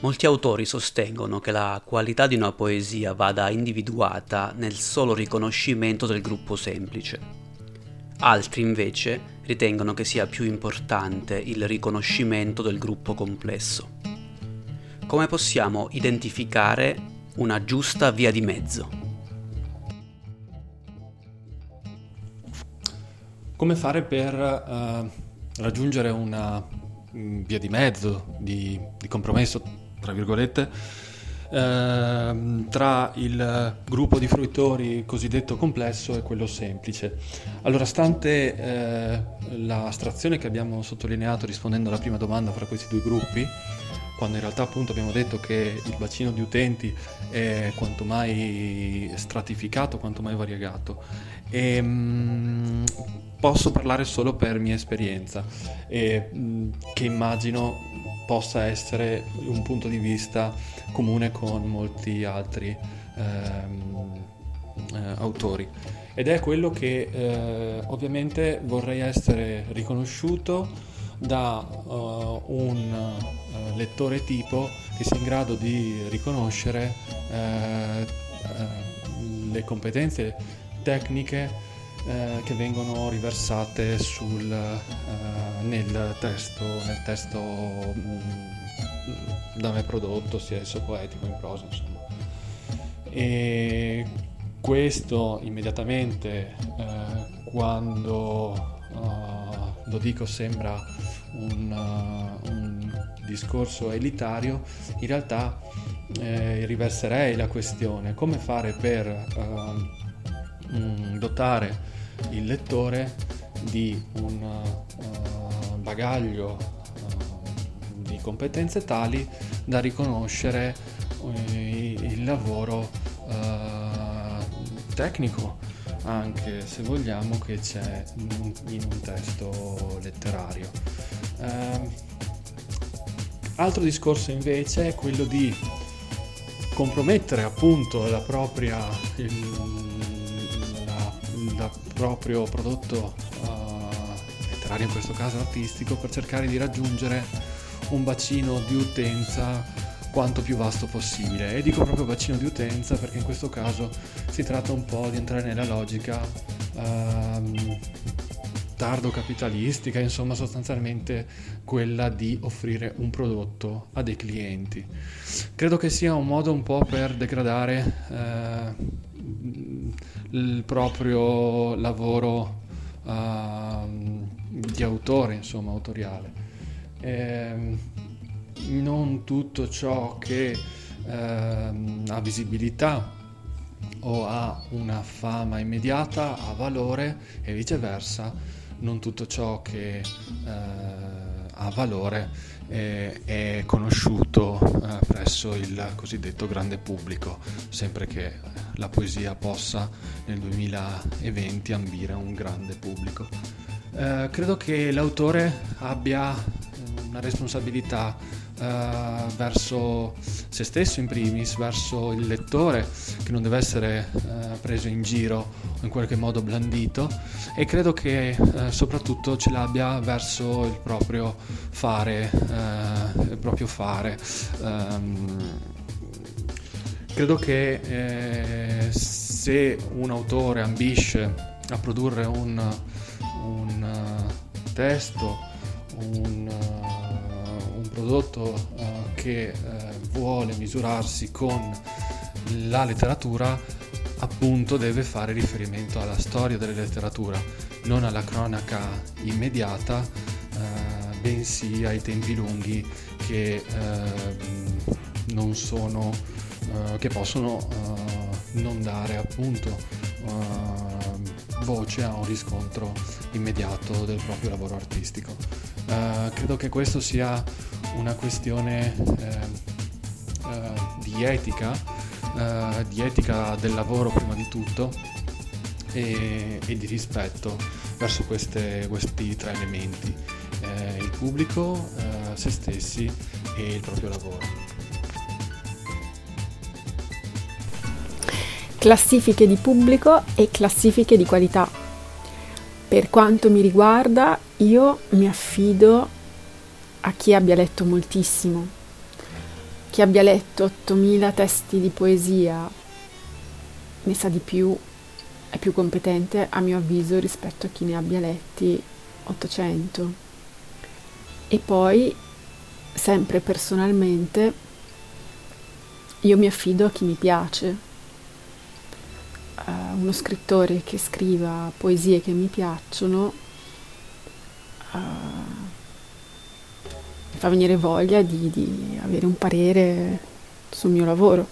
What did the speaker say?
Molti autori sostengono che la qualità di una poesia vada individuata nel solo riconoscimento del gruppo semplice. Altri invece ritengono che sia più importante il riconoscimento del gruppo complesso. Come possiamo identificare una giusta via di mezzo? Come fare per uh, raggiungere una mm, via di mezzo, di, di compromesso tra virgolette, eh, tra il gruppo di fruitori cosiddetto complesso e quello semplice. Allora, stante eh, l'astrazione che abbiamo sottolineato rispondendo alla prima domanda fra questi due gruppi, quando in realtà appunto abbiamo detto che il bacino di utenti è quanto mai stratificato, quanto mai variegato. E, ehm, mh, posso parlare solo per mia esperienza, e, mh, che immagino possa essere un punto di vista comune con molti altri ehm, eh, autori. Ed è quello che eh, ovviamente vorrei essere riconosciuto da uh, un uh, lettore tipo che sia in grado di riconoscere uh, le competenze tecniche che vengono riversate sul, nel testo, nel testo mh, da me prodotto, sia esso poetico in prosa, insomma. E questo immediatamente eh, quando uh, lo dico sembra un, uh, un, discorso elitario, in realtà eh, riverserei la questione come fare per uh, dotare il lettore di un uh, bagaglio uh, di competenze tali da riconoscere uh, il lavoro tecnico anche se vogliamo che c'è in, un testo letterario. Altro discorso invece è quello di compromettere appunto la propria, il, la, la proprio prodotto letterario, in questo caso artistico, per cercare di raggiungere un bacino di utenza quanto più vasto possibile. E dico proprio bacino di utenza perché in questo caso si tratta un po' di entrare nella logica um, tardo capitalistica, insomma sostanzialmente quella di offrire un prodotto a dei clienti. Credo che sia un modo un po' per degradare eh, il proprio lavoro uh, di autore, insomma, autoriale. Eh, non tutto ciò che eh, ha visibilità o ha una fama immediata ha valore e viceversa non tutto ciò che eh, ha valore eh, è conosciuto eh, presso il cosiddetto grande pubblico, sempre che la poesia possa nel 2020 ambire a un grande pubblico. Eh, credo che l'autore abbia una responsabilità uh, verso se stesso in primis, verso il lettore che non deve essere uh, preso in giro o in qualche modo blandito e credo che uh, soprattutto ce l'abbia verso il proprio fare, il proprio fare. Um, credo che eh, se un autore ambisce a produrre un, un testo, un prodotto uh, che uh, vuole misurarsi con la letteratura appunto deve fare riferimento alla storia della letteratura, non alla cronaca immediata, uh, bensì ai tempi lunghi che non sono che possono non dare appunto voce a un riscontro immediato del proprio lavoro artistico. credo che questo sia una questione eh, eh, di etica, eh, di etica del lavoro prima di tutto e, e di rispetto verso queste, questi tre elementi, eh, il pubblico, eh, se stessi e il proprio lavoro. Classifiche di pubblico e classifiche di qualità. Per quanto mi riguarda, io mi affido a chi abbia letto moltissimo. chi abbia letto 8000 testi di poesia ne sa di più, è più competente a mio avviso rispetto a chi ne abbia letti 800. E poi, sempre personalmente, io mi affido a chi mi piace. Uh, uno scrittore che scriva poesie che mi piacciono uh, mi fa venire voglia di, di avere un parere sul mio lavoro.